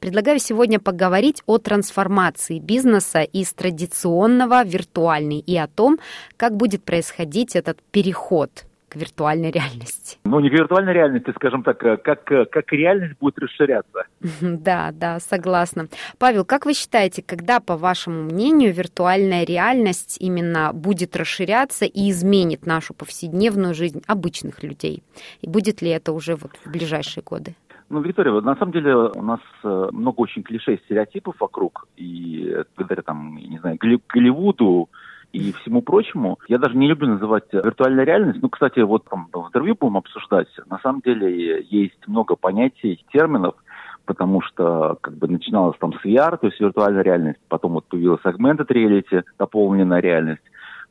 Предлагаю сегодня поговорить о трансформации бизнеса из традиционного в виртуальный и о том, как будет происходить этот переход к виртуальной реальности. Ну, не к виртуальной реальности, скажем так, а как, как реальность будет расширяться. Да, да, согласна. Павел, как вы считаете, когда, по вашему мнению, виртуальная реальность именно будет расширяться и изменит нашу повседневную жизнь обычных людей? И будет ли это уже вот в ближайшие годы? Ну, Виктория, на самом деле у нас э, много очень клише, стереотипов вокруг, и благодаря там, не знаю, Голливуду, и всему прочему. Я даже не люблю называть виртуальная реальность. Ну, кстати, вот там в интервью будем обсуждать. На самом деле есть много понятий, терминов, потому что как бы начиналось там с VR, то есть виртуальная реальность, потом вот появилась augmented reality, дополненная реальность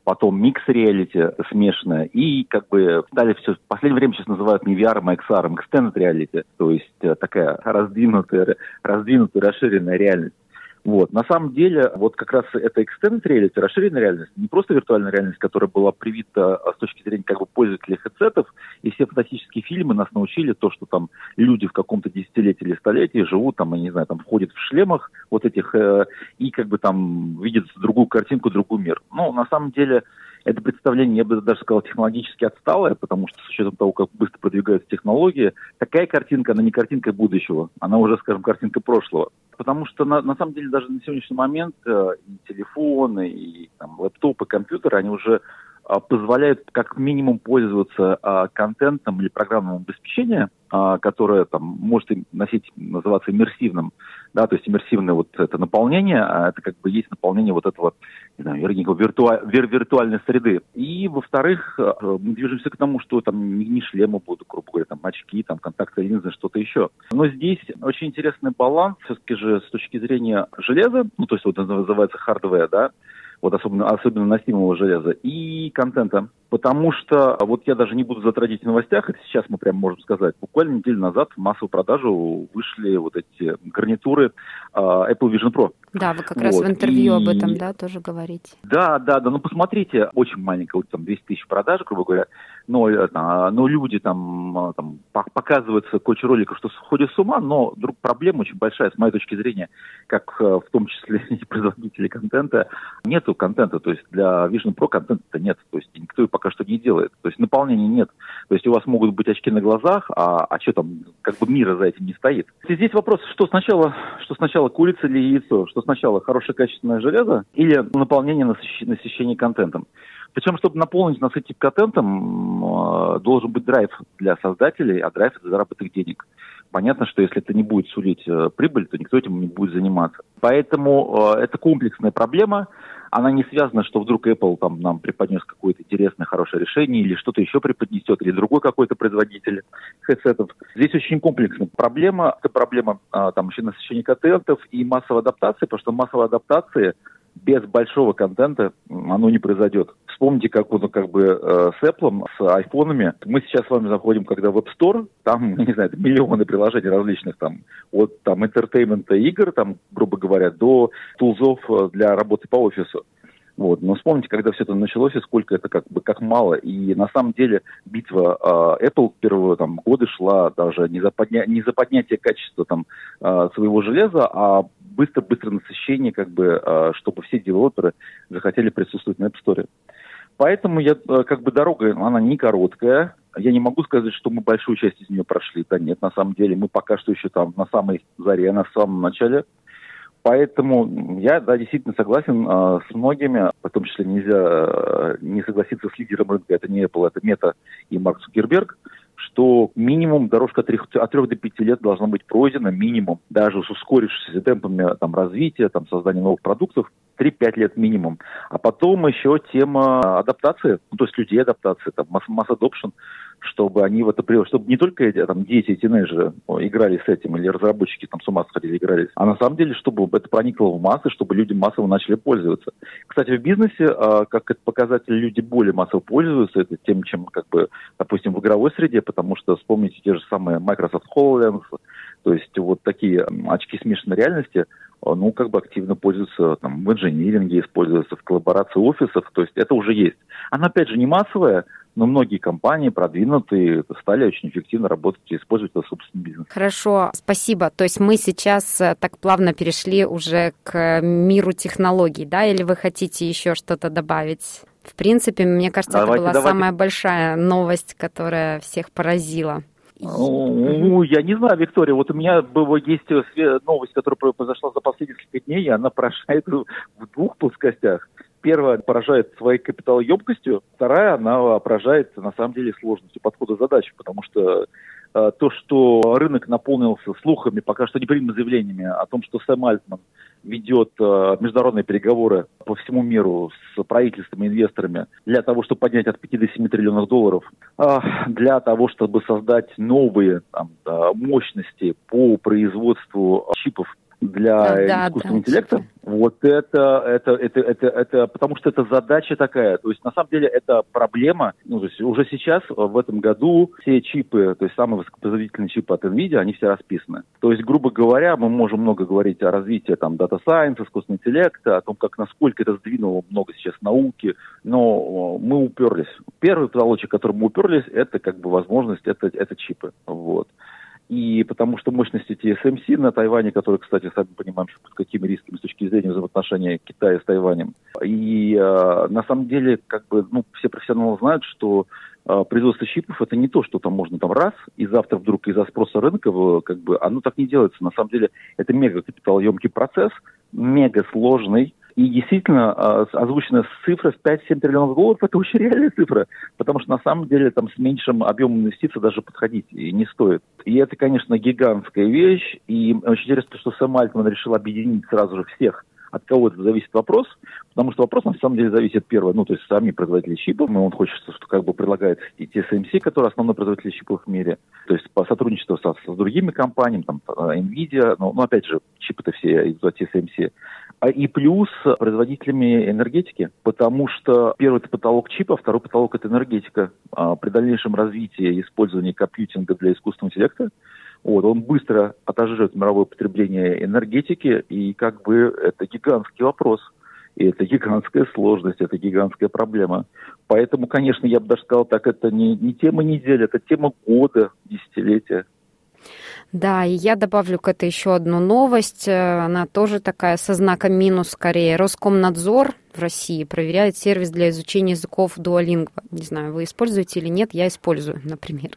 потом микс реалити смешанное, и как бы стали все, в последнее время сейчас называют не VR, а XR, extended reality, то есть э, такая раздвинутая, раздвинутая, расширенная реальность. Вот. На самом деле, вот как раз это extended reality, расширенная реальность, не просто виртуальная реальность, которая была привита а, с точки зрения как бы пользователей хедсетов, и все фантастические фильмы нас научили то, что там люди в каком-то десятилетии или столетии живут там, я не знаю, там входят в шлемах вот этих э, и как бы там видят другую картинку, другой мир. Но на самом деле это представление, я бы даже сказал, технологически отсталое, потому что с учетом того, как быстро продвигаются технологии, такая картинка, она не картинка будущего, она уже, скажем, картинка прошлого. Потому что на, на самом деле даже на сегодняшний момент э, и телефоны, и там, лэптопы, компьютеры, они уже позволяют как минимум пользоваться а, контентом или программным обеспечением, а, которое там может носить, называться иммерсивным, да, то есть иммерсивное вот это наполнение, а это как бы есть наполнение вот этого, не знаю, виртуаль, вир, виртуальной среды. И, во-вторых, мы движемся к тому, что там не шлемы будут, грубо говоря, там очки, там контактные линзы, что-то еще. Но здесь очень интересный баланс, все-таки же с точки зрения железа, ну, то есть вот это называется hardware, да, вот особенно, особенно носимого железа, и контента. Потому что, вот я даже не буду затрагивать в новостях, это сейчас мы прямо можем сказать, буквально неделю назад в массовую продажу вышли вот эти гарнитуры uh, Apple Vision Pro. Да, вы как вот. раз в интервью и... об этом, да, тоже говорите. Да, да, да, ну посмотрите, очень маленькая, вот там 200 тысяч продаж, грубо говоря, но, э, но люди там, там показываются куча роликов, что сходят с ума, но друг, проблема очень большая, с моей точки зрения, как э, в том числе и производители контента, нету контента, то есть для Vision Pro контента нет, то есть никто пока что не делает, то есть наполнения нет, то есть у вас могут быть очки на глазах, а, а что там, как бы мира за этим не стоит. И здесь вопрос, что сначала, что сначала курица или яйцо, что сначала хорошее качественное железо или наполнение насыщение, контентом. Причем, чтобы наполнить насытить контентом, э, должен быть драйв для создателей, а драйв – это заработок денег. Понятно, что если это не будет сулить э, прибыль, то никто этим не будет заниматься. Поэтому э, это комплексная проблема. Она не связана, что вдруг Apple там, нам преподнес какое-то интересное, хорошее решение или что-то еще преподнесет, или другой какой-то производитель хедсетов. Здесь очень комплексная проблема. Это проблема там, еще насыщения контентов и массовой адаптации, потому что массовая адаптация без большого контента оно не произойдет. Вспомните, как вот, как бы э, с Apple, с айфонами. Мы сейчас с вами заходим, когда в App Store, там, не знаю, миллионы приложений различных, там, от там, entertainment а игр, там, грубо говоря, до tools ов э, для работы по офису. Вот. Но вспомните, когда все это началось, и сколько это как бы как мало. И на самом деле битва э, Apple первые там, годы шла даже не за, подня... не за поднятие качества там, э, своего железа, а быстро-быстро насыщение, как бы, э, чтобы все девелоперы захотели присутствовать на App Store. Поэтому я, э, как бы дорога, она не короткая. Я не могу сказать, что мы большую часть из нее прошли. Да нет, на самом деле мы пока что еще там на самой заре, на самом начале. Поэтому я, да, действительно согласен э, с многими, в том числе нельзя э, не согласиться с лидером рынка, это не Apple, это Мета и Марк Цукерберг, что минимум дорожка от 3, от 3 до 5 лет должна быть пройдена, минимум, даже с ускорившимися темпами там, развития, там, создания новых продуктов, 3-5 лет минимум. А потом еще тема адаптации, ну, то есть людей адаптации, там, масс, масс adoption, чтобы они в это чтобы не только эти, там, дети и тинейджеры играли с этим, или разработчики там с ума сходили, играли, а на самом деле, чтобы это проникло в массы, чтобы люди массово начали пользоваться. Кстати, в бизнесе, а, как это показатель, люди более массово пользуются это тем, чем, как бы, допустим, в игровой среде, потому что вспомните те же самые Microsoft HoloLens, то есть вот такие очки смешанной реальности, а, ну, как бы активно пользуются там, в инжиниринге, используются в коллаборации офисов, то есть это уже есть. Она, опять же, не массовая, но многие компании продвинутые стали очень эффективно работать и использовать это собственный бизнес. Хорошо, спасибо. То есть мы сейчас э, так плавно перешли уже к миру технологий, да, или вы хотите еще что-то добавить? В принципе, мне кажется, давайте, это была давайте. самая большая новость, которая всех поразила. Ну, я не знаю, Виктория, вот у меня было, есть э, новость, которая произошла за последние несколько дней, и она поражает в двух плоскостях. Первая поражает своей капиталоемкостью, вторая, она поражает, на самом деле, сложностью подхода задачи, потому что э, то, что рынок наполнился слухами, пока что непрямыми заявлениями о том, что Сэм Альтман ведет э, международные переговоры по всему миру с правительством и инвесторами для того, чтобы поднять от 5 до 7 триллионов долларов, э, для того, чтобы создать новые там, э, мощности по производству чипов для да, искусственного да, интеллекта. Вот это, это, это, это, это, потому что это задача такая. То есть, на самом деле, это проблема. Ну, то есть, уже сейчас, в этом году, все чипы, то есть, самые высокопроизводительные чипы от NVIDIA, они все расписаны. То есть, грубо говоря, мы можем много говорить о развитии там дата science, искусственного интеллекта, о том, как, насколько это сдвинуло много сейчас науки, но мы уперлись. Первый потолочек, который мы уперлись, это как бы возможность, это, это чипы. Вот и потому что мощности TSMC на Тайване, которые, кстати, сами понимаем, под какими рисками с точки зрения взаимоотношений Китая с Тайванем. И э, на самом деле, как бы, ну, все профессионалы знают, что э, производство чипов это не то, что там можно там раз, и завтра вдруг из-за спроса рынка, как бы, оно так не делается. На самом деле, это мега капиталоемкий процесс, мега сложный, и действительно, а, озвученная цифра в 5-7 триллионов долларов – это очень реальная цифра, потому что на самом деле там с меньшим объемом инвестиций даже подходить не стоит. И это, конечно, гигантская вещь, и очень интересно, что Сэм Альтман решил объединить сразу же всех от кого это зависит вопрос, потому что вопрос на самом деле зависит первое, ну, то есть сами производители чипов, и он хочет, что как бы предлагает TSMC, который основной производитель чипов в мире, то есть по сотрудничеству со, с другими компаниями, там, NVIDIA, но, ну, опять же, чипы-то все от TSMC, и плюс производителями энергетики, потому что первый это потолок чипа, второй потолок это энергетика. А при дальнейшем развитии использования компьютинга для искусственного интеллекта вот, он быстро отожжет мировое потребление энергетики, и как бы это гигантский вопрос. И это гигантская сложность, это гигантская проблема. Поэтому, конечно, я бы даже сказал так, это не, не тема недели, это тема года, десятилетия. Да, и я добавлю к этой еще одну новость. Э, она тоже такая со знаком минус скорее. Роскомнадзор в России проверяет сервис для изучения языков Duolingo. Не знаю, вы используете или нет, я использую, например.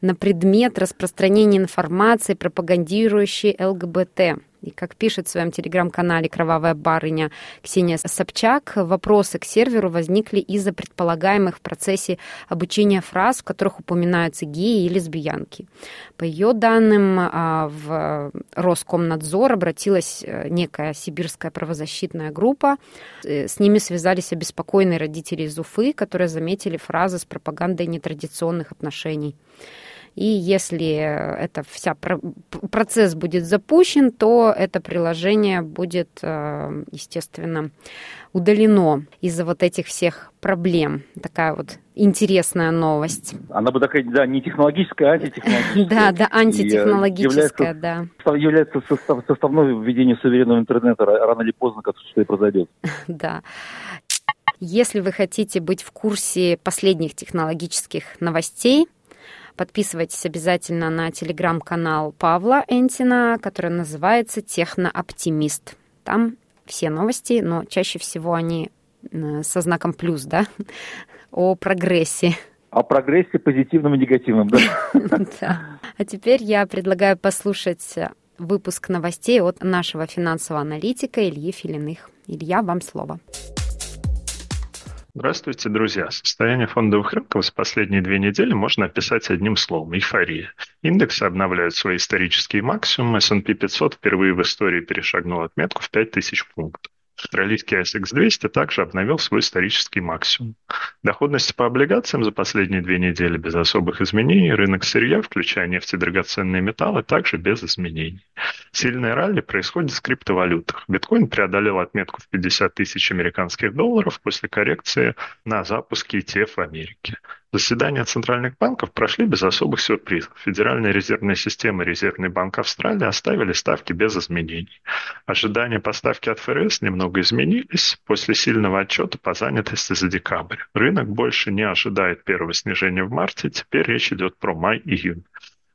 На предмет распространения информации, пропагандирующей ЛГБТ. И как пишет в своем телеграм-канале «Кровавая барыня» Ксения Собчак, вопросы к серверу возникли из-за предполагаемых в процессе обучения фраз, в которых упоминаются геи и лесбиянки. По ее данным, а, в Роскомнадзор обратилась э, некая сибирская правозащитная группа. Э, с ними связались обеспокоенные родители из Уфы, которые заметили фразы с пропагандой нетрадиционных отношений. И если это вся процесс будет запущен, то это приложение будет, э, естественно, удалено из-за вот этих всех проблем. Такая вот интересная новость. Она бы такая, да, не технологическая, а антитехнологическая. Да, да, антитехнологическая, да. Является составной введения суверенного интернета рано или поздно, как что и произойдет. Да. Если вы хотите быть в курсе последних технологических новостей, Подписывайтесь обязательно на телеграм-канал Павла Энтина, который называется «Технооптимист». Там все новости, но чаще всего они со знаком плюс, да, о прогрессе. О прогрессе позитивном и негативном, да? Да. А теперь я предлагаю послушать выпуск новостей от нашего финансового аналитика Ильи Филиных. Илья, вам слово. Здравствуйте, друзья. Состояние фондовых рынков за последние две недели можно описать одним словом – эйфория. Индексы обновляют свои исторические максимумы. S&P 500 впервые в истории перешагнул отметку в 5000 пунктов. Австралийский ASX 200 также обновил свой исторический максимум. Доходности по облигациям за последние две недели без особых изменений. Рынок сырья, включая нефть и драгоценные металлы, также без изменений. Сильное ралли происходит в криптовалютах. Биткоин преодолел отметку в 50 тысяч американских долларов после коррекции на запуске ETF в Америке. Заседания центральных банков прошли без особых сюрпризов. Федеральная резервная система и Резервный банк Австралии оставили ставки без изменений. Ожидания поставки от ФРС немного изменились после сильного отчета по занятости за декабрь. Рынок больше не ожидает первого снижения в марте, теперь речь идет про май-июнь.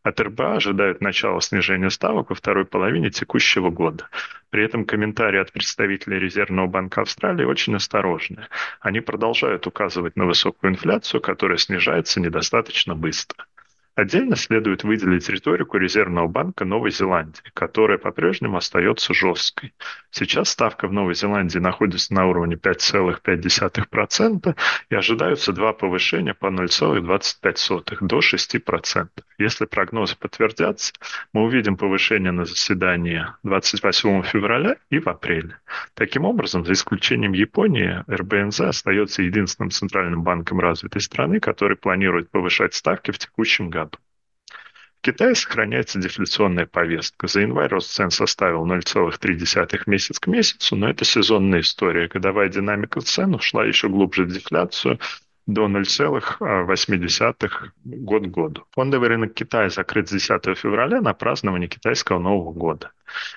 От РБА ожидают начала снижения ставок во второй половине текущего года. При этом комментарии от представителей Резервного банка Австралии очень осторожные. Они продолжают указывать на высокую инфляцию, которая снижается недостаточно быстро. Отдельно следует выделить риторику Резервного банка Новой Зеландии, которая по-прежнему остается жесткой. Сейчас ставка в Новой Зеландии находится на уровне 5,5% и ожидаются два повышения по 0,25 до 6%. Если прогнозы подтвердятся, мы увидим повышение на заседании 28 февраля и в апреле. Таким образом, за исключением Японии, РБНЗ остается единственным центральным банком развитой страны, который планирует повышать ставки в текущем году. Китае сохраняется дефляционная повестка. За январь рост цен составил 0,3 месяц к месяцу, но это сезонная история. Годовая динамика цен ушла еще глубже в дефляцию до 0,8 год к году. Фондовый рынок Китая закрыт с 10 февраля на празднование китайского Нового года.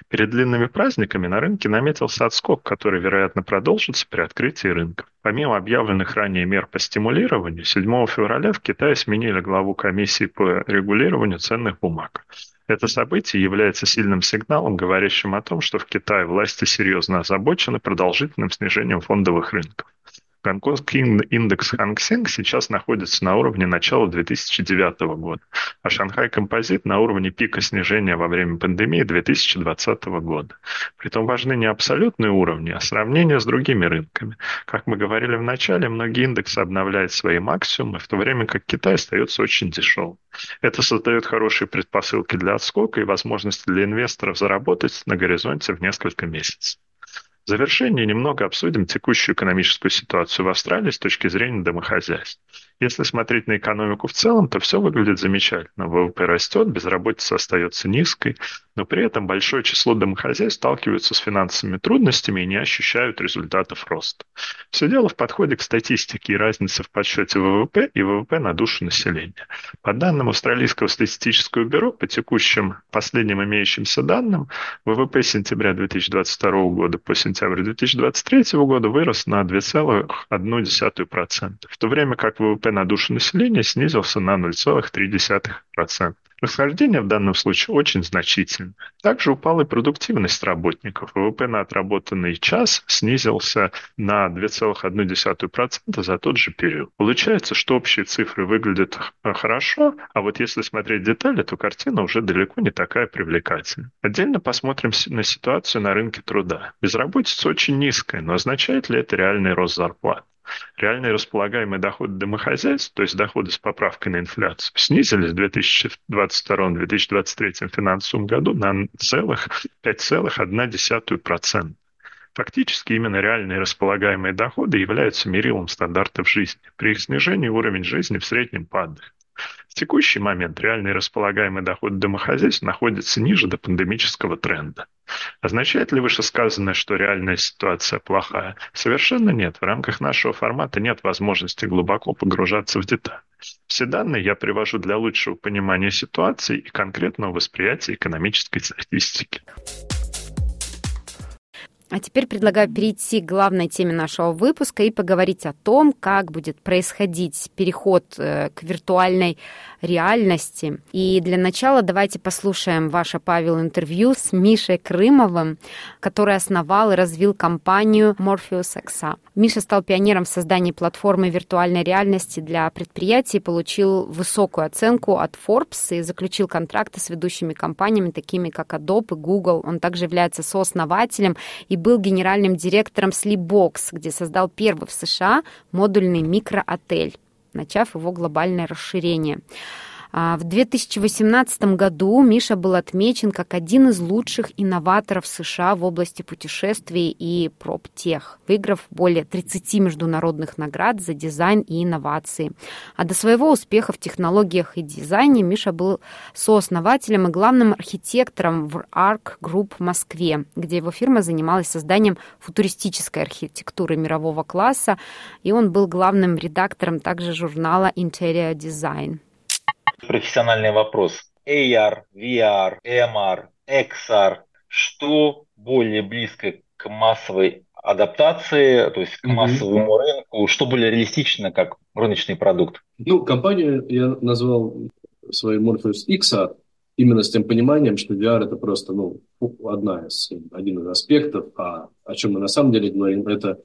Перед длинными праздниками на рынке наметился отскок, который, вероятно, продолжится при открытии рынка. Помимо объявленных ранее мер по стимулированию, 7 февраля в Китае сменили главу комиссии по регулированию ценных бумаг. Это событие является сильным сигналом, говорящим о том, что в Китае власти серьезно озабочены продолжительным снижением фондовых рынков. Гонконгский индекс Hang Seng сейчас находится на уровне начала 2009 года, а Шанхай Композит на уровне пика снижения во время пандемии 2020 года. Притом важны не абсолютные уровни, а сравнение с другими рынками. Как мы говорили в начале, многие индексы обновляют свои максимумы, в то время как Китай остается очень дешевым. Это создает хорошие предпосылки для отскока и возможности для инвесторов заработать на горизонте в несколько месяцев. В завершение немного обсудим текущую экономическую ситуацию в Австралии с точки зрения домохозяйств. Если смотреть на экономику в целом, то все выглядит замечательно. ВВП растет, безработица остается низкой, но при этом большое число домохозяйств сталкиваются с финансовыми трудностями и не ощущают результатов роста. Все дело в подходе к статистике и разнице в подсчете ВВП и ВВП на душу населения. По данным Австралийского статистического бюро, по текущим последним имеющимся данным, ВВП сентября 2022 года по сентябрь 2023 года вырос на 2,1%, в то время как ВВП на душу населения снизился на 0,3%. Расхождение в данном случае очень значительно. Также упала и продуктивность работников. ВВП на отработанный час снизился на 2,1% за тот же период. Получается, что общие цифры выглядят хорошо, а вот если смотреть детали, то картина уже далеко не такая привлекательная. Отдельно посмотрим на ситуацию на рынке труда. Безработица очень низкая, но означает ли это реальный рост зарплат? Реальные располагаемые доходы домохозяйств, то есть доходы с поправкой на инфляцию, снизились в 2022-2023 финансовом году на целых 5,1%. Фактически именно реальные располагаемые доходы являются мерилом стандартов жизни. При их снижении уровень жизни в среднем падает. В текущий момент реальный располагаемый доход домохозяйств находится ниже до пандемического тренда. Означает ли вышесказанное, что реальная ситуация плохая? Совершенно нет. В рамках нашего формата нет возможности глубоко погружаться в детали. Все данные я привожу для лучшего понимания ситуации и конкретного восприятия экономической статистики. А теперь предлагаю перейти к главной теме нашего выпуска и поговорить о том, как будет происходить переход э, к виртуальной реальности. И для начала давайте послушаем ваше, Павел, интервью с Мишей Крымовым, который основал и развил компанию Morpheus XA. Миша стал пионером в создании платформы виртуальной реальности для предприятий, получил высокую оценку от Forbes и заключил контракты с ведущими компаниями, такими как Adobe и Google. Он также является сооснователем и был генеральным директором Sleepbox, где создал первый в США модульный микроотель, начав его глобальное расширение. А, в 2018 году Миша был отмечен как один из лучших инноваторов США в области путешествий и проптех, выиграв более 30 международных наград за дизайн и инновации. А до своего успеха в технологиях и дизайне Миша был сооснователем и главным архитектором в ARC Group в Москве, где его фирма занималась созданием футуристической архитектуры мирового класса, и он был главным редактором также журнала Interior Design профессиональный вопрос. AR, VR, MR, XR, что более близко к массовой адаптации, то есть к массовому mm-hmm. рынку, что более реалистично как рыночный продукт? Ну, компанию я назвал свою Morpheus XR именно с тем пониманием, что VR это просто ну, одна из, один из аспектов, а о чем мы на самом деле говорим, это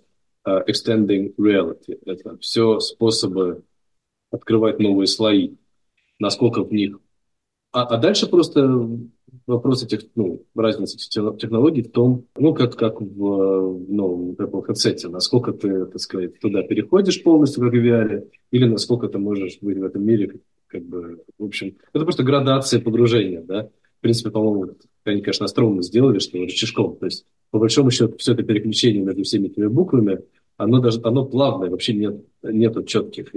uh, extending reality. Это все способы открывать новые слои насколько в них... А, а дальше просто вопрос этих, ну, разницы технологий в том, ну, как, как в новом Apple headset, насколько ты, так сказать, туда переходишь полностью, как в VR, или насколько ты можешь быть в этом мире, как бы, в общем, это просто градация погружения, да. В принципе, по-моему, они, конечно, остроумно сделали, что рычажком, то есть, по большому счету, все это переключение между всеми этими буквами, оно даже, оно плавное, вообще нет, нету четких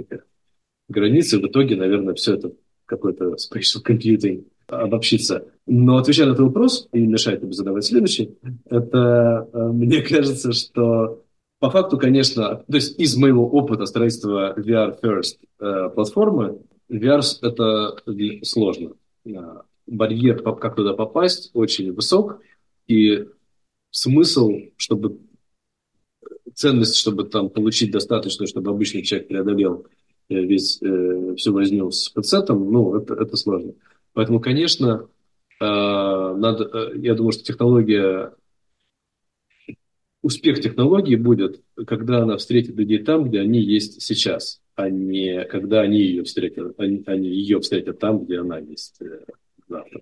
границ, и в итоге, наверное, все это какой-то spatial computing обобщиться. Но отвечая на этот вопрос, и мешает тебе задавать следующий, это э, мне кажется, что по факту, конечно, то есть из моего опыта строительства VR First э, платформы, VR это сложно. Э, барьер, как туда попасть, очень высок, и смысл, чтобы ценность, чтобы там получить достаточно, чтобы обычный человек преодолел весь, э, всю возню с пациентом, ну, это, это сложно. Поэтому, конечно, э, надо, э, я думаю, что технология, успех технологии будет, когда она встретит людей там, где они есть сейчас, а не когда они ее встретят, они, они ее встретят там, где она есть э, завтра.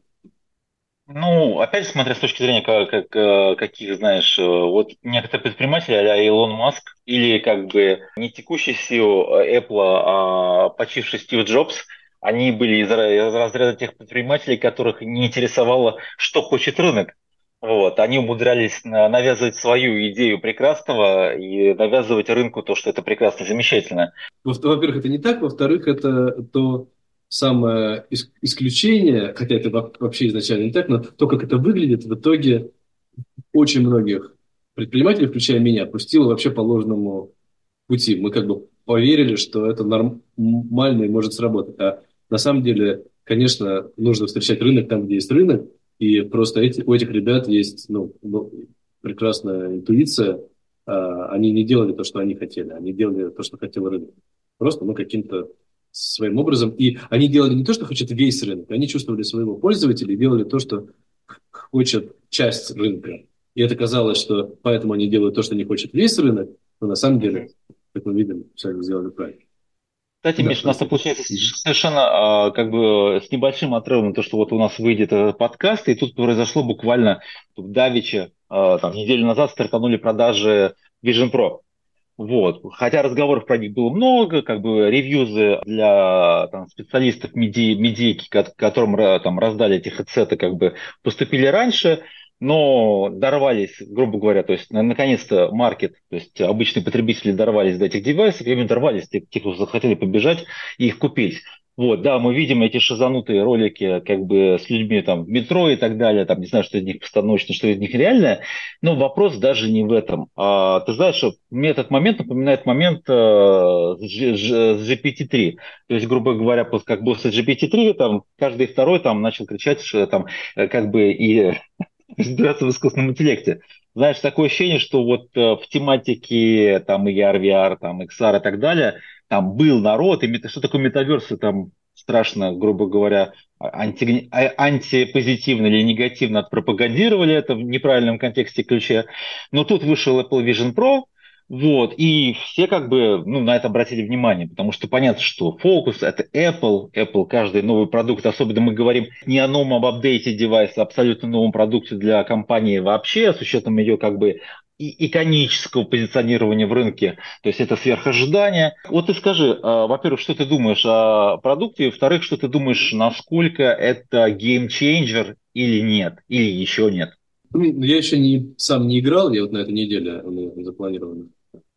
Ну, опять смотря с точки зрения как, как, э, каких, знаешь, э, вот некоторые предприниматели, а Илон Маск, или как бы не текущий CEO Apple, а почивший Стив Джобс, они были из, из разряда тех предпринимателей, которых не интересовало, что хочет рынок. Вот, они умудрялись навязывать свою идею прекрасного и навязывать рынку то, что это прекрасно, замечательно. Во-первых, это не так. Во-вторых, это то, самое исключение, хотя это вообще изначально не так, но то, как это выглядит, в итоге очень многих предпринимателей, включая меня, пустило вообще по ложному пути. Мы как бы поверили, что это нормально и может сработать. А на самом деле, конечно, нужно встречать рынок там, где есть рынок, и просто эти, у этих ребят есть ну, ну прекрасная интуиция. А, они не делали то, что они хотели, они делали то, что хотел рынок. Просто мы каким-то своим образом. И они делали не то, что хочет весь рынок, они чувствовали своего пользователя и делали то, что хочет часть рынка. И это казалось, что поэтому они делают то, что не хочет весь рынок, но на самом деле, как мы видим, все они сделали правильно. Кстати, да, Миш, у нас получается совершенно а, как бы с небольшим отрывом то, что вот у нас выйдет этот подкаст, и тут произошло буквально в Давиче, а, там, неделю назад стартанули продажи Vision Pro. Вот. Хотя разговоров про них было много, как бы ревьюзы для там, специалистов меди, медийки, которым там, раздали эти хедсеты, как бы поступили раньше, но дорвались, грубо говоря, то есть наконец-то маркет, то есть обычные потребители дорвались до этих девайсов, именно дорвались, те, кто захотели побежать и их купить. Вот, да, мы видим эти шизанутые ролики как бы с людьми там в метро и так далее, там не знаю, что из них постановочно, что из них реальное, но вопрос даже не в этом. А, ты знаешь, что мне этот момент напоминает момент э, с GPT-3. То есть, грубо говоря, как был с GPT-3, там каждый второй там начал кричать, что там э, как бы и разбираться в искусственном интеллекте. Знаешь, такое ощущение, что вот э, в тематике там ER, VR, там XR и так далее – там был народ, и что такое метаверсы, там страшно, грубо говоря, анти, а, антипозитивно или негативно отпропагандировали это в неправильном контексте ключе. Но тут вышел Apple Vision Pro, вот, и все как бы ну, на это обратили внимание, потому что понятно, что фокус это Apple, Apple каждый новый продукт, особенно мы говорим не о новом об апдейте девайса, а абсолютно новом продукте для компании вообще, с учетом ее как бы иконического позиционирования в рынке, то есть это сверхожидание. Вот ты скажи, а, во-первых, что ты думаешь о продукте, во-вторых, что ты думаешь, насколько это game changer или нет, или еще нет? Ну, я еще не, сам не играл, я вот на этой неделе ну, запланировано,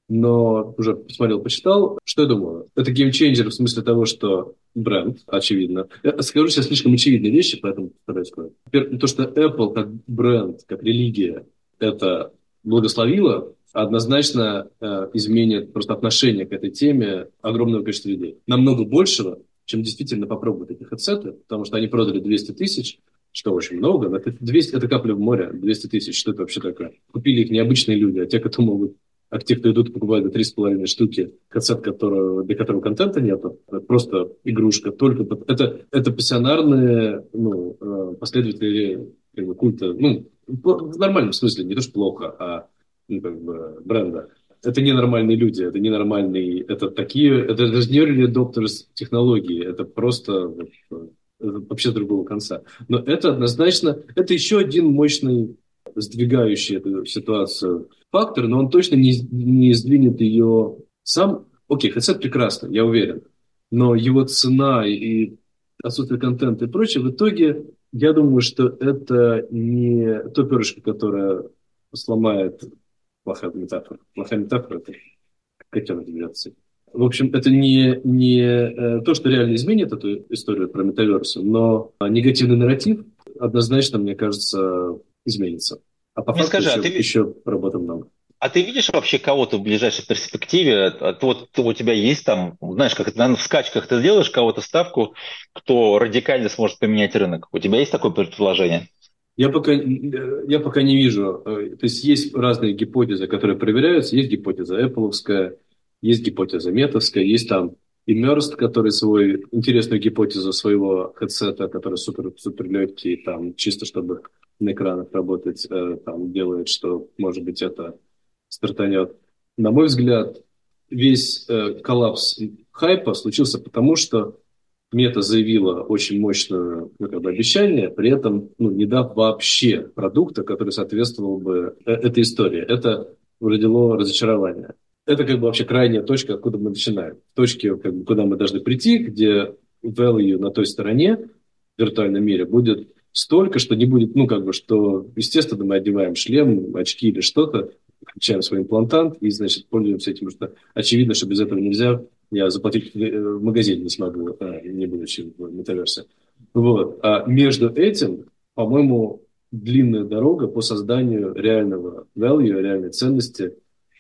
но уже посмотрел, почитал. Что я думаю? Это game changer в смысле того, что бренд, очевидно. Я скажу сейчас слишком очевидные вещи, поэтому постараюсь сказать. То, что Apple как бренд, как религия, это благословила, однозначно э, изменит просто отношение к этой теме огромного количества людей. Намного большего, чем действительно попробуют эти headset ы, потому что они продали 200 тысяч, что очень много, но это, 200, это капля в море, 200 тысяч, что это вообще такое? Купили их необычные люди, а те, кто могут а те, кто идут, покупают за 3,5 штуки, концепт, которого, для которого контента это просто игрушка. Только это, это пассионарные ну, э, последователи как бы, культа, ну, в нормальном смысле, не то, что плохо, а ну, как бы, бренда. Это ненормальные люди, это ненормальные, это такие, это даже не early adopters технологии, это просто это вообще другого конца. Но это однозначно, это еще один мощный сдвигающий эту ситуацию фактор, но он точно не, не сдвинет ее сам. Окей, headset прекрасно, я уверен, но его цена и отсутствие контента и прочее, в итоге я думаю, что это не то перышко, которое сломает плохая метафора. Плохая метафора – это котенок девиации. В общем, это не, не э, то, что реально изменит эту историю про метаверсы, но негативный нарратив однозначно, мне кажется, изменится. А по Мне факту скажи, еще, а ты... еще работы много. А ты видишь вообще кого-то в ближайшей перспективе? Вот у тебя есть там, знаешь, как наверное, в скачках ты сделаешь кого-то ставку, кто радикально сможет поменять рынок. У тебя есть такое предположение? Я пока, я пока не вижу. То есть есть разные гипотезы, которые проверяются. Есть гипотеза Apple, есть гипотеза метовская, есть там и Мерст, который свою интересную гипотезу своего хедсета, который супер, супер легкий, там, чисто чтобы на экранах работать, э, там, делает, что, может быть, это стартанет. На мой взгляд, весь э, коллапс хайпа случился потому, что Мета заявила очень мощное ну, как бы, обещание, при этом ну, не дав вообще продукта, который соответствовал бы э, этой истории. Это родило разочарование. Это как бы вообще крайняя точка, откуда мы начинаем. Точки, как бы, куда мы должны прийти, где value на той стороне в виртуальном мире будет столько, что не будет, ну, как бы, что, естественно, мы одеваем шлем, очки или что-то, включаем свой имплантант и, значит, пользуемся этим, что очевидно, что без этого нельзя. Я заплатить в магазине не смогу, а, не будучи в метаверсе. Вот. А между этим, по-моему, длинная дорога по созданию реального value, реальной ценности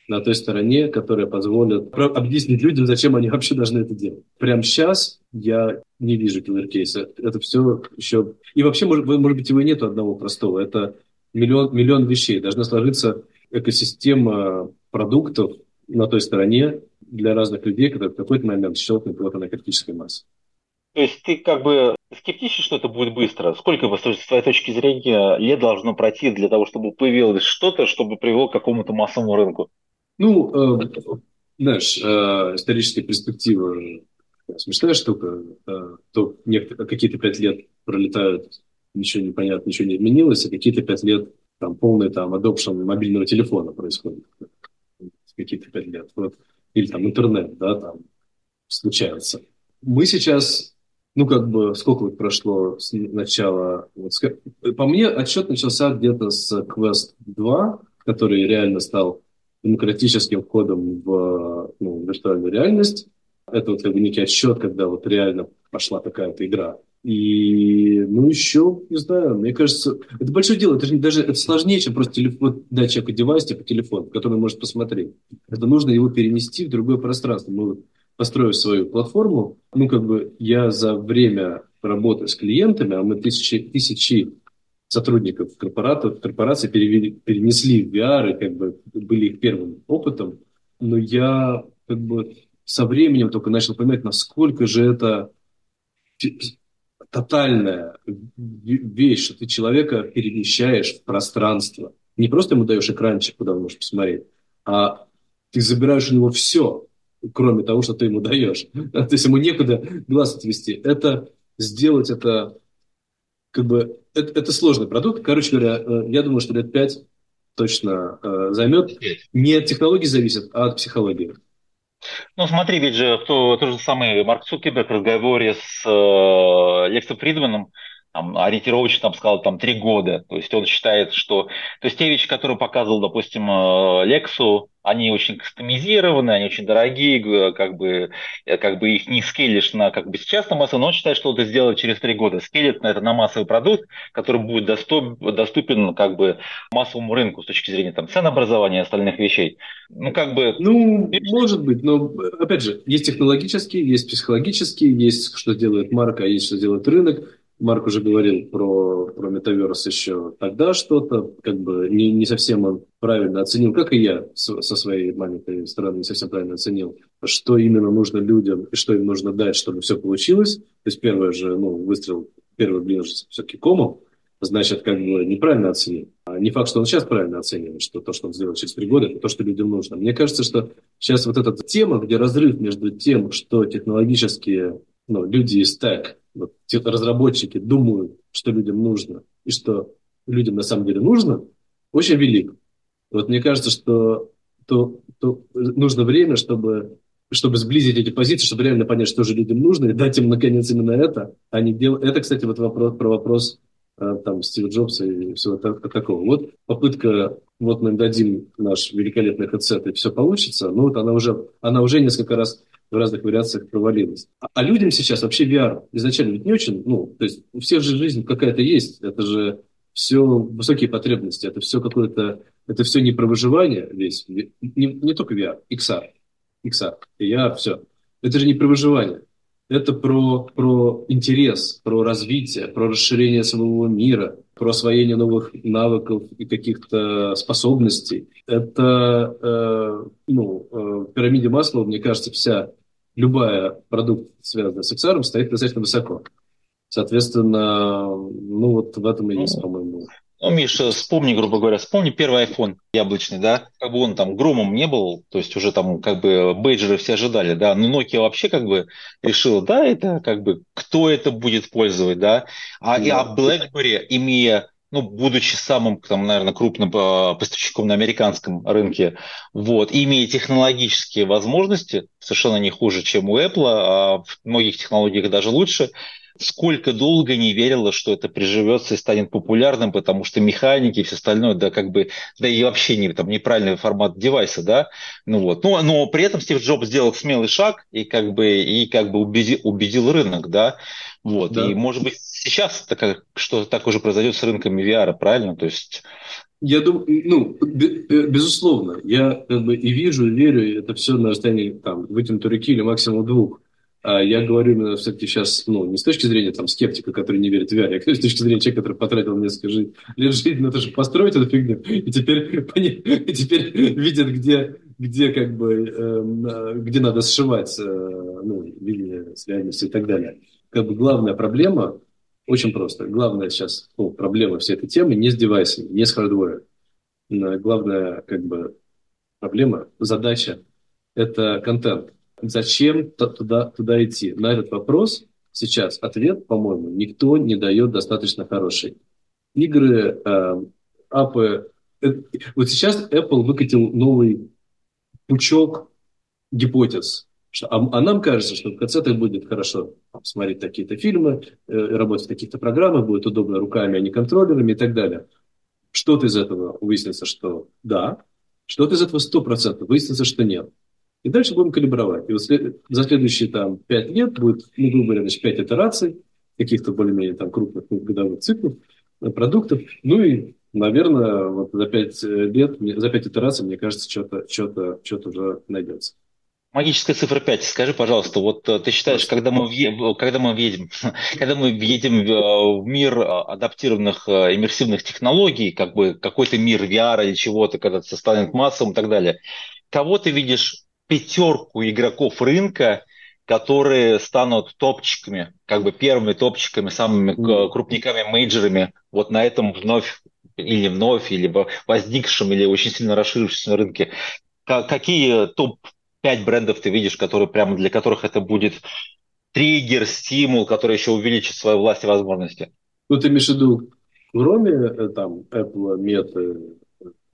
на той стороне, которая позволит объяснить людям, зачем они вообще должны это делать. Прямо сейчас я не вижу киллер-кейса. Это все еще... И вообще, может, может быть, его и нету одного простого. Это миллион, миллион вещей. Должна сложиться экосистема продуктов на той стороне для разных людей, которые в какой-то момент щелкнут вот на критической массе. То есть ты как бы скептичен, что это будет быстро? Сколько, с твоей точки зрения, лет должно пройти для того, чтобы появилось что-то, чтобы привело к какому-то массовому рынку? Ну, э, знаешь, э, исторические перспективы смешная штука. Э, то какие-то пять лет пролетают, ничего не понятно, ничего не изменилось, а какие-то пять лет там полный там adoption мобильного телефона происходит какие-то пять лет. Вот. Или там интернет, да, там случается. Мы сейчас, ну, как бы, сколько вот прошло с начала... Вот, по мне, отчет начался где-то с Quest 2, который реально стал демократическим входом в ну, виртуальную реальность. Это вот как бы некий отсчет, когда вот реально пошла такая-то игра. И, ну, еще, не знаю, мне кажется, это большое дело, это же даже это сложнее, чем просто телефон, дать человеку девайс, типа телефон, который он может посмотреть. Это нужно его перенести в другое пространство. Мы построив свою платформу, ну, как бы я за время работы с клиентами, а мы тысячи, тысячи сотрудников корпоратов, корпораций перевели, перенесли в VR, и как бы были их первым опытом, но я как бы со временем только начал понимать, насколько же это тотальная вещь, что ты человека перемещаешь в пространство. Не просто ему даешь экранчик, куда он может посмотреть, а ты забираешь у него все, кроме того, что ты ему даешь. То есть ему некуда глаз отвести. Это сделать это как бы это, это сложный продукт. Короче говоря, э, я думаю, что лет пять точно э, займет. Не от технологий зависит, а от психологии. Ну, смотри, ведь же то, то же самое Марк Цукерберг в разговоре с э, Лексом Фридманом там, ориентировочно там сказал там три года. То есть он считает, что то есть те вещи, которые показывал, допустим, э, Лексу, они очень кастомизированы, они очень дорогие, как бы, э, как бы их не скелишь на как бы сейчас на массу, но он считает, что это сделать через три года. Скелет на это на массовый продукт, который будет доступ, доступен как бы массовому рынку с точки зрения там ценообразования и остальных вещей. Ну, как бы... Ну, может быть, но, опять же, есть технологические, есть психологические, есть что делает марка, есть что делает рынок Марк уже говорил про, про метаверс еще тогда что-то, как бы не, не совсем он правильно оценил, как и я со своей маленькой стороны не совсем правильно оценил, что именно нужно людям и что им нужно дать, чтобы все получилось. То есть первое же, ну, выстрел, первый блин все-таки комом, значит, как бы неправильно оценил. А не факт, что он сейчас правильно оценивает, что то, что он сделал через три года, это то, что людям нужно. Мне кажется, что сейчас вот эта тема, где разрыв между тем, что технологические ну, люди из стек вот, разработчики думают, что людям нужно и что людям на самом деле нужно, очень велик. Вот мне кажется, что то, то нужно время, чтобы, чтобы сблизить эти позиции, чтобы реально понять, что же людям нужно, и дать им, наконец, именно это, а не делать... Это, кстати, вот вопрос, про вопрос э, там, Стива Джобса и всего такого. Вот попытка, вот мы дадим наш великолепный хедсет, и все получится, ну вот она уже, она уже несколько раз в разных вариациях провалилась. А, а людям сейчас вообще VR изначально ведь не очень, ну, то есть у всех же жизнь какая-то есть, это же все высокие потребности, это все какое-то, это все не про выживание весь, не, не только VR, XR, XR, VR, все. Это же не про выживание, это про, про интерес, про развитие, про расширение своего мира, про освоение новых навыков и каких-то способностей. Это, э, ну, э, в пирамиде масла, мне кажется, вся любая продукт, связанный с XR, стоит достаточно высоко. Соответственно, ну вот в этом и есть, ну, по-моему. Ну, Миша, вспомни, грубо говоря, вспомни первый iPhone яблочный, да, как бы он там громом не был, то есть уже там как бы бейджеры все ожидали, да, но Nokia вообще как бы решила, да, это как бы кто это будет пользовать, да, а, да. а BlackBerry, имея ну, будучи самым, там, наверное, крупным э, поставщиком на американском рынке, вот, имея технологические возможности, совершенно не хуже, чем у Apple, а в многих технологиях даже лучше, сколько долго не верила, что это приживется и станет популярным, потому что механики и все остальное, да, как бы, да и вообще не, там, неправильный формат девайса, да, ну вот, ну, но при этом Стив Джобс сделал смелый шаг и как бы, и как бы убедил, убедил рынок, да, вот, да. и может быть сейчас так, что так уже произойдет с рынками VR, правильно, то есть... Я думаю, ну, э, безусловно, я как бы и вижу, и верю, это все на расстоянии там вытянутой руки или максимум двух. А я говорю именно все-таки сейчас, ну, не с точки зрения там скептика, который не верит в VR, а с точки зрения человека, который потратил несколько жи- лет жизни на то, чтобы построить эту фигню, и теперь, и теперь видит, где, где как бы, э, где надо сшивать э, ну, линии с реальностью и так далее. Как бы главная проблема очень просто. Главная сейчас ну, проблема всей этой темы не с девайсами, не с хардвером. Главная как бы проблема, задача – это контент зачем туда, туда идти? На этот вопрос сейчас ответ, по-моему, никто не дает достаточно хороший. Игры, э, апы... Э, вот сейчас Apple выкатил новый пучок гипотез. Что, а, а нам кажется, что в конце это будет хорошо смотреть такие-то фильмы, э, работать в таких-то программах, будет удобно руками, а не контроллерами и так далее. Что-то из этого выяснится, что да, что-то из этого сто процентов выяснится, что нет. И дальше будем калибровать. И вот за следующие там, 5 лет будет, ну, грубо говоря, значит, 5 итераций, каких-то более-менее там крупных годовых циклов, э, продуктов. Ну и, наверное, вот за 5 лет, за 5 итераций, мне кажется, что-то что что уже найдется. Магическая цифра 5. Скажи, пожалуйста, вот э, ты считаешь, когда мы, когда мы въедем, когда мы въедем в мир э, адаптированных иммерсивных технологий, как бы какой-то мир VR или чего-то, когда это станет массовым и так далее, кого ты видишь пятерку игроков рынка, которые станут топчиками, как бы первыми топчиками, самыми крупниками, мейджерами вот на этом вновь или вновь, или возникшем, или очень сильно расширившемся рынке. Какие топ-5 брендов ты видишь, которые прямо для которых это будет триггер, стимул, который еще увеличит свою власть и возможности? Ну, ты имеешь в виду, кроме э, там Apple, Meta,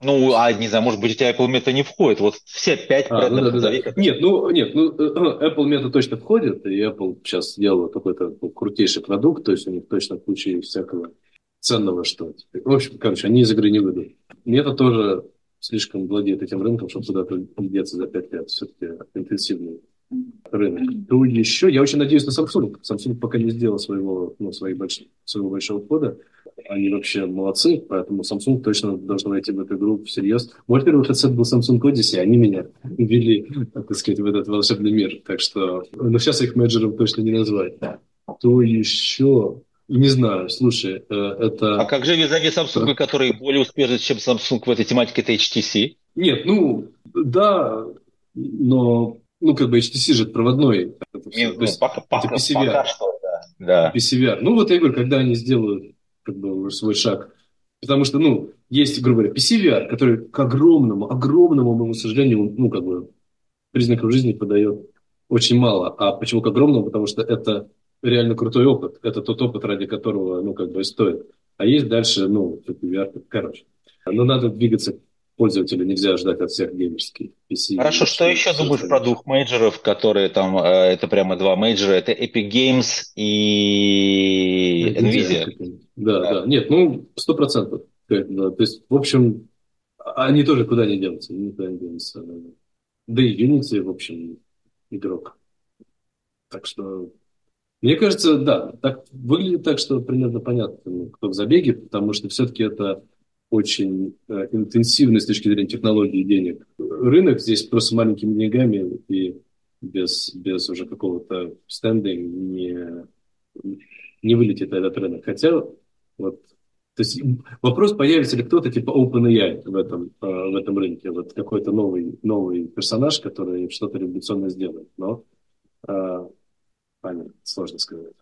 Ну, а не знаю, может быть, у тебя Apple Meta не входит. Вот все пять а, ну, да, да, да. Нет, ну, нет, ну, Apple Meta точно входит, и Apple сейчас делает какой-то крутейший продукт, то есть у них точно куча всякого ценного, что В общем, короче, они из игры не выйдут. Мета тоже слишком владеет этим рынком, чтобы куда-то деться за пять лет. Все-таки интенсивный рынок. То еще, я очень надеюсь на Samsung. Samsung пока не сделал своего, ну, своей больш... своего большого входа. Они вообще молодцы, поэтому Samsung точно должен войти в эту игру всерьез. Мой первый headset был Samsung Odyssey, они меня ввели, так сказать, в этот волшебный мир. Так что, ну, сейчас их менеджером точно не назвать. То еще, не знаю, слушай, э, это... А как же визави Samsung, который более успешный, чем Samsung в этой тематике, это HTC? Нет, ну, да, но ну, как бы HTC же проводной. Это, все, ну, есть, пока, это PCVR. Пока что, да. да. PCVR. Ну, вот я говорю, когда они сделают как бы свой шаг. Потому что, ну, есть, грубо говоря, PCVR, который к огромному, огромному, моему сожалению, ну, как бы признаков жизни подает очень мало. А почему к огромному? Потому что это реально крутой опыт. Это тот опыт, ради которого, ну, как бы и стоит. А есть дальше, ну, VR, короче. Но надо двигаться пользователю нельзя ждать от всех геймерских PC. Хорошо, что еще думаешь про двух major ов, которые там, э, это прямо два major а, это Epic Games и Nvidia? Да, да, да. Нет, ну, сто процентов. То есть, в общем, они тоже куда не денутся, никуда не денутся. Да и Unity, в общем, игрок. Так что, мне кажется, да, так выглядит так, что примерно понятно, кто в забеге, потому что все-таки это очень э, интенсивный с точки зрения технологий и денег. Рынок здесь просто маленькими деньгами и без, без уже какого-то стендинга не, не вылетит этот рынок. Хотя вот то есть вопрос, появится ли кто-то типа OpenAI в этом, э, в этом рынке, вот какой-то новый, новый персонаж, который что-то революционное сделает. Но э, понятно, сложно сказать.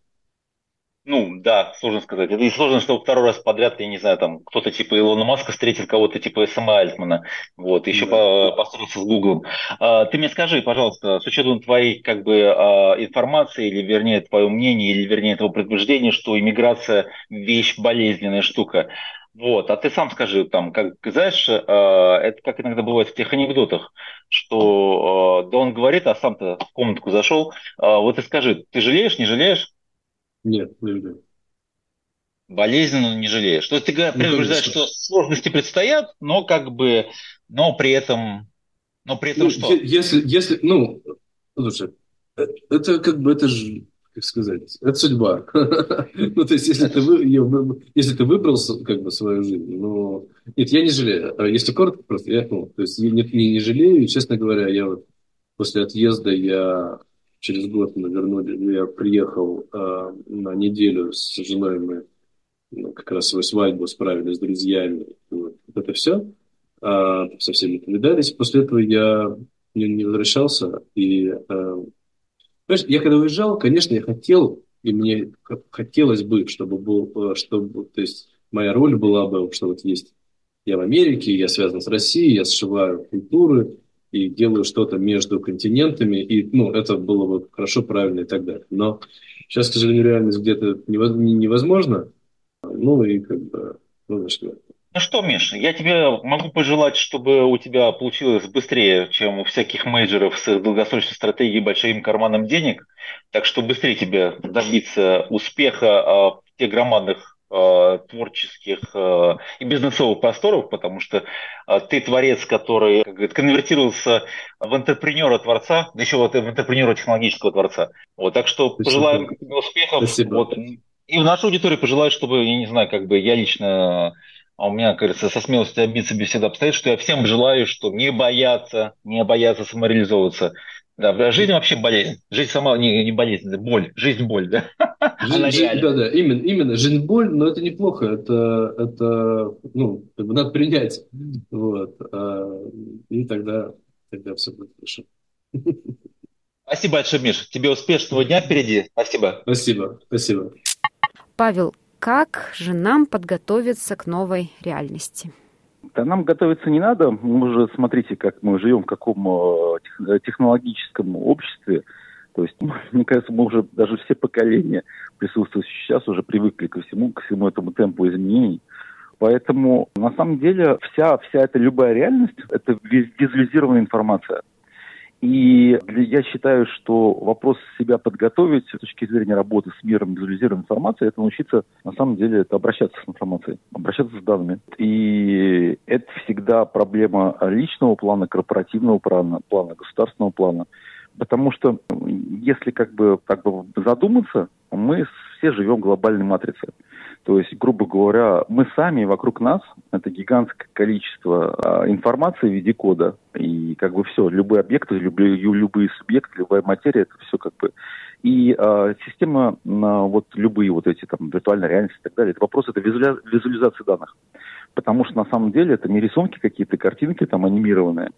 Ну, да, сложно сказать. Это и сложно, что второй раз подряд, я не знаю, там кто-то типа Илона Маска встретил кого-то типа Сэма Альтмана, вот, еще да. построился с Гуглом. А, ты мне скажи, пожалуйста, с учетом твоей как бы а, информации, или вернее твоего мнения, или вернее твоего предупреждения, что иммиграция вещь болезненная штука, вот, а ты сам скажи, там, как знаешь, э, это как иногда бывает в тех анекдотах, что э, да он говорит, а сам-то в комнатку зашел. Э, вот и скажи, ты жалеешь, не жалеешь? Нет, не жалею. Болезненно не жалеешь. Что ты предупреждаешь, что сложности предстоят, но как бы, но при этом, но при этом ну, что? Если, если, ну, слушай, э, это как бы, это же, как сказать, это судьба. ну, то есть, если ты, вы, если ты выбрал как бы свою жизнь, ну, нет, я не жалею. А если коротко, просто я, ну, то есть, я не, не, не жалею, и, честно говоря, я вот после отъезда я через год мы вернули, я приехал э, на неделю с женой, мы ну, как раз свою свадьбу справили с друзьями, вот, это все, э, со всеми повидались. После этого я не, не возвращался, и, э, я когда уезжал, конечно, я хотел, и мне хотелось бы, чтобы был, э, чтобы, то есть моя роль была бы, что вот есть я в Америке, я связан с Россией, я сшиваю культуры, и делаю что-то между континентами, и, ну, это было бы хорошо, правильно и так далее. Но сейчас, к сожалению, реальность где-то невозможно, ну, и как бы, ну, ну что, Миша, я тебе могу пожелать, чтобы у тебя получилось быстрее, чем у всяких менеджеров с долгосрочной стратегией большим карманом денег. Так что быстрее тебе добиться успеха а, в тех громадных творческих э, и бизнесовых просторов, потому что э, ты творец, который как говорит, конвертировался в интерпренера творца, да еще вот в интерпренера технологического творца. Вот, так что Спасибо. пожелаем успехов. Спасибо. Вот, и в нашу аудиторию пожелаю, чтобы, я не знаю, как бы я лично а у меня, кажется, со смелостью обидеться беседа обстоит, что я всем желаю, что не бояться, не бояться самореализовываться, да, жизнь вообще болезнь. Жизнь сама не, не болезнь, это боль. Жизнь боль, да? Жизнь, жизнь, да, да, именно, именно. Жизнь боль, но это неплохо. Это, это ну, как бы надо принять. Вот. А, и тогда, тогда все будет хорошо. Спасибо большое, Миш. Тебе успешного дня впереди. Спасибо. Спасибо. Спасибо. Павел, как же нам подготовиться к новой реальности? Да нам готовиться не надо. Мы уже смотрите, как мы живем, в каком э, технологическом обществе. То есть, мне кажется, мы уже даже все поколения, присутствующие сейчас, уже привыкли ко всему, к всему этому темпу изменений. Поэтому на самом деле вся, вся эта любая реальность – это визуализированная информация. И я считаю, что вопрос себя подготовить с точки зрения работы с миром визуализированной информации, это научиться, на самом деле, это обращаться с информацией, обращаться с данными. И это всегда проблема личного плана, корпоративного плана, плана государственного плана. Потому что если как бы, как бы задуматься, мы все живем в глобальной матрице. То есть, грубо говоря, мы сами вокруг нас, это гигантское количество а, информации в виде кода, и как бы все, любые объекты, любые, любые субъекты, любая материя, это все как бы... И а, система, а, вот любые вот эти там виртуальная реальность и так далее, это вопрос, это визуаля, визуализация данных. Потому что на самом деле это не рисунки какие-то, картинки там анимированные,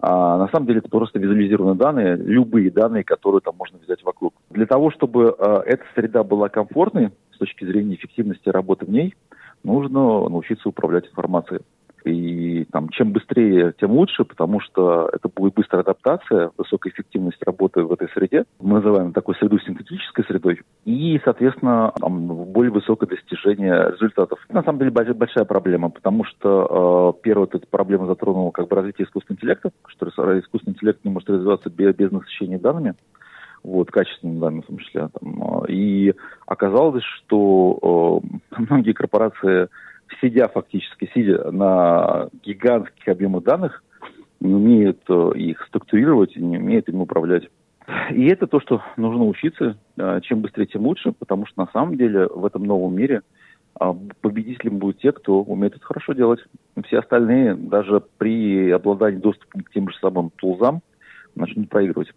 а на самом деле это просто визуализированные данные, любые данные, которые там можно взять вокруг. Для того, чтобы а, эта среда была комфортной, точки зрения эффективности работы в ней, нужно научиться управлять информацией. И там, чем быстрее, тем лучше, потому что это будет быстрая адаптация, высокая эффективность работы в этой среде. Мы называем такой среду синтетической средой. И, соответственно, там, более высокое достижение результатов. На самом деле большая проблема, потому что э, первая эта проблема затронула как бы развитие искусственного интеллекта, что искусственный интеллект не может развиваться без, без насыщения данными вот, качественными данными в том числе. Там, а, и оказалось, что э, многие корпорации, сидя фактически, сидя на гигантских объемах данных, не умеют э, их структурировать, не умеют им управлять. И это то, что нужно учиться. Э, чем быстрее, тем лучше, потому что на самом деле в этом новом мире э, победителем будут те, кто умеет это хорошо делать. Все остальные, даже при обладании доступом к тем же самым тулзам, начнут проигрывать.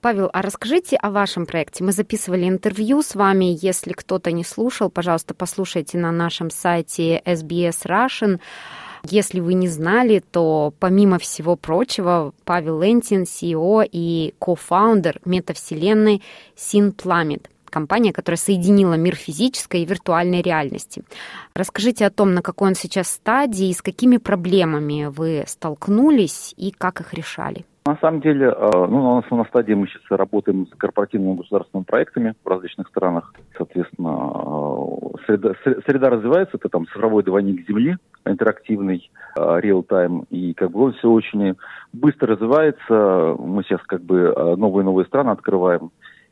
Павел, а расскажите о вашем проекте. Мы записывали интервью с вами. Если кто-то не слушал, пожалуйста, послушайте на нашем сайте SBS Russian. Если вы не знали, то помимо всего прочего, Павел Лентин, CEO и кофаундер метавселенной SynPlanet – компания, которая соединила мир физической и виртуальной реальности. Расскажите о том, на какой он сейчас стадии, с какими проблемами вы столкнулись и как их решали. На самом деле, э, ну, у нас на стадии мы сейчас работаем с корпоративными государственными проектами в различных странах. Соответственно, э, среда, среда развивается, это там цифровой двойник Земли, интерактивный, э, real-time, и как бы он все очень быстро развивается. Мы сейчас как бы новые-новые страны открываем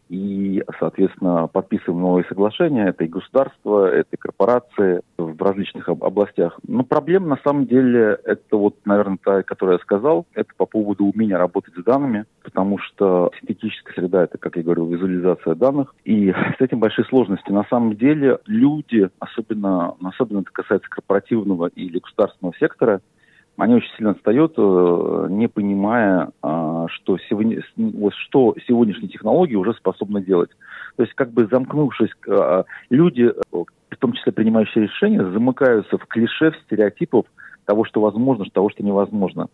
и, соответственно, подписываем новые соглашения. Это и государство, это и корпорации в различных областях. Но проблема, на самом деле, это вот, наверное, та, которую я сказал, это по поводу умения работать с данными, потому что синтетическая среда – это, как я говорил, визуализация данных. И с этим большие сложности. На самом деле люди, особенно, особенно это касается корпоративного или государственного сектора, они очень сильно отстают, э, не понимая, а, что, сегодня, что сегодняшние технологии уже способны делать. То есть, как бы замкнувшись, а, люди, э, в том числе принимающие решения, замыкаются в клише, в стереотипов того, что возможно, того, что невозможно.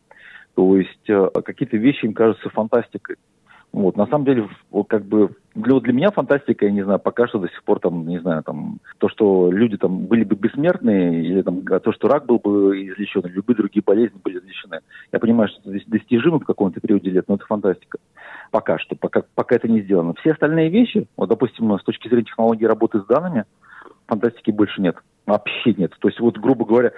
То есть э, какие-то вещи им кажутся фантастикой. Вот, на самом деле, вот, как бы для, для меня фантастика, я не знаю, пока что до сих пор там, не знаю, там, то, что люди там были бы бессмертные, или там то, что рак был бы излечен, или любые другие болезни были излечены. Я понимаю, что это достижимо в каком-то периоде лет, но это фантастика. Пока что, пока, пока это не сделано. Все остальные вещи, вот, допустим, с точки зрения технологии работы с данными, фантастики больше нет. Вообще нет. То есть, вот, грубо говоря,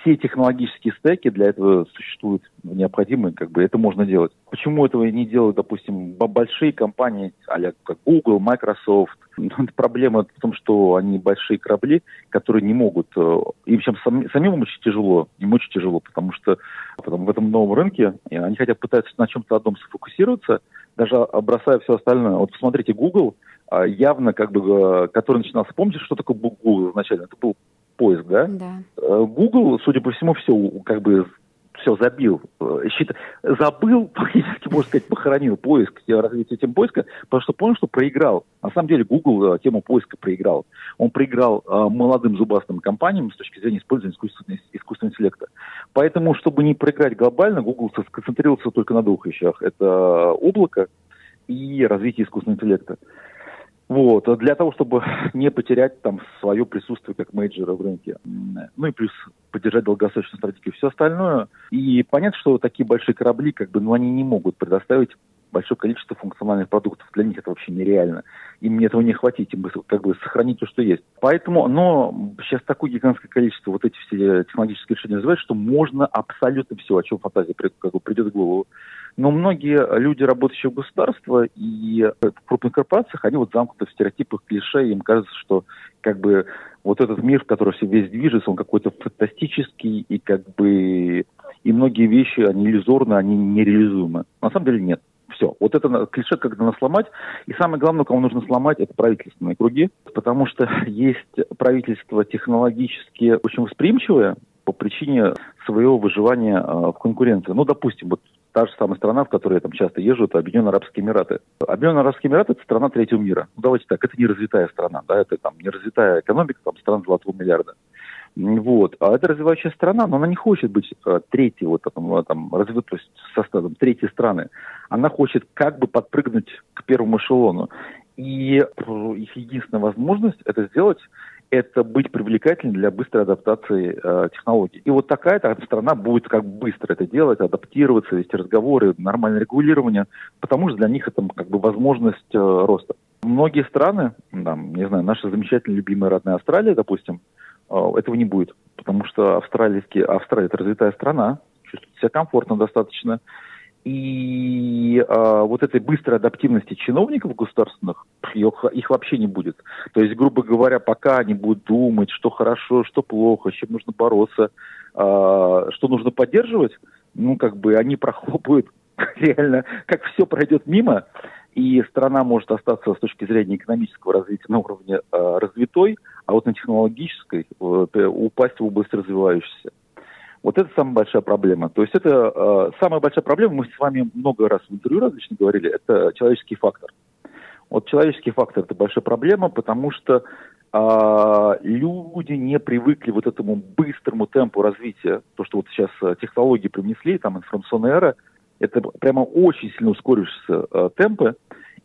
все технологические стеки для этого существуют необходимые, как бы это можно делать. Почему этого не делают, допустим, большие компании, а как Google, Microsoft? Ну, проблема в том, что они большие корабли, которые не могут, э, им чем сам, самим очень тяжело, им очень тяжело, потому что потом в этом новом рынке они хотят пытаться на чем-то одном сфокусироваться, даже бросая все остальное. Вот посмотрите, Google – а, явно, как бы, э, который начинался, помните, что такое Google изначально? Это был поиск, да? Да. Э, Google, судя по всему, все, как бы, все забил, э, счит, забыл, фактически, можно сказать, похоронил поиск, развитие тем поиска, потому что понял, что проиграл. На самом деле Google тему поиска проиграл. Он проиграл э, молодым зубастым компаниям с точки зрения использования искусственного, искусственного интеллекта. Поэтому, чтобы не проиграть глобально, Google сконцентрировался только на двух вещах. Это облако и развитие искусственного интеллекта. Вот, а для того, чтобы не потерять там свое присутствие как менеджера в рынке. Ну и плюс поддержать долгосрочную стратегию. Все остальное. И понятно, что такие большие корабли, как бы, ну, они не могут предоставить большое количество функциональных продуктов. Для них это вообще нереально. им этого не хватит, им бы как бы сохранить то, что есть. Поэтому, но сейчас такое гигантское количество вот эти все технологические решения развиваются, что можно абсолютно все, о чем фантазия как бы придет в голову. Но многие люди, работающие в государстве и в крупных корпорациях, они вот замкнуты в стереотипах, клише, им кажется, что как бы вот этот мир, в который все весь движется, он какой-то фантастический, и как бы и многие вещи, они иллюзорны, они нереализуемы. На самом деле нет. Все. Вот это клише, когда надо сломать. И самое главное, кого нужно сломать, это правительственные круги. Потому что есть правительство технологически очень восприимчивое по причине своего выживания э, в конкуренции. Ну, допустим, вот та же самая страна, в которой я там часто езжу, это Объединенные Арабские Эмираты. Объединенные Арабские Эмираты – это страна третьего мира. Ну, давайте так, это не развитая страна, да, это там не развитая экономика, там страна золотого миллиарда. Вот. А это развивающая страна, но она не хочет быть э, третьей, вот, там, там, развитой составом, третьей страны. Она хочет как бы подпрыгнуть к первому эшелону. И э, их единственная возможность это сделать это быть привлекательным для быстрой адаптации э, технологий. И вот такая -то страна будет как быстро это делать, адаптироваться, вести разговоры, нормальное регулирование, потому что для них это как бы возможность э, роста. Многие страны, там, не знаю, наша замечательная любимая родная Австралия, допустим, этого не будет, потому что австралийский, Австралия это развитая страна, чувствует себя комфортно достаточно, и э, вот этой быстрой адаптивности чиновников государственных, их, их вообще не будет. То есть, грубо говоря, пока они будут думать, что хорошо, что плохо, с чем нужно бороться, э, что нужно поддерживать, ну, как бы они прохлопают реально, как все пройдет мимо, и страна может остаться с точки зрения экономического развития на уровне э, развитой, а вот на технологической э, упасть в область развивающейся. Вот это самая большая проблема. То есть это э, самая большая проблема, мы с вами много раз в интервью различно говорили, это человеческий фактор. Вот человеческий фактор – это большая проблема, потому что э, люди не привыкли вот этому быстрому темпу развития. То, что вот сейчас э, технологии принесли, там информационная эра, это прямо очень сильно ускорившиеся э, темпы,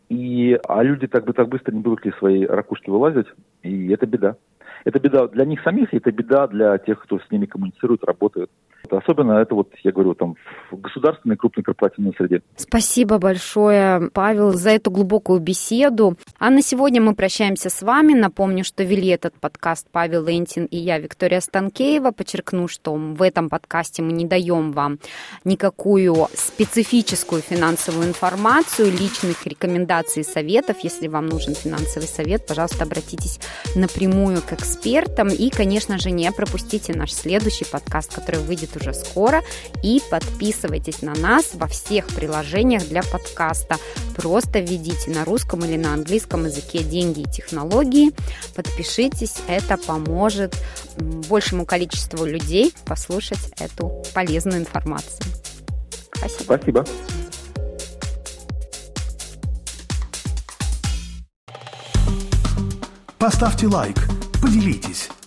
и, а люди так бы так быстро не привыкли свои ракушки вылазить, и это беда. Это беда для них самих, и это беда для тех, кто с ними коммуницирует, работает. Особенно это вот, я говорю, там в государственной крупной корпоративной среде. Спасибо большое, Павел, за эту глубокую беседу. А на сегодня мы прощаемся с вами. Напомню, что вели этот подкаст Павел Лентин и я, Виктория Станкеева. Подчеркну, что в этом подкасте мы не даем вам никакую специфическую финансовую информацию, личных рекомендаций и советов. Если вам нужен финансовый совет, пожалуйста, обратитесь напрямую к экспертам. И, конечно же, не пропустите наш следующий подкаст, который выйдет уже скоро. И подписывайтесь на нас во всех приложениях для подкаста. Просто введите на русском или на английском языке деньги и технологии. Подпишитесь, это поможет большему количеству людей послушать эту полезную информацию. Спасибо. Спасибо. Поставьте лайк, поделитесь,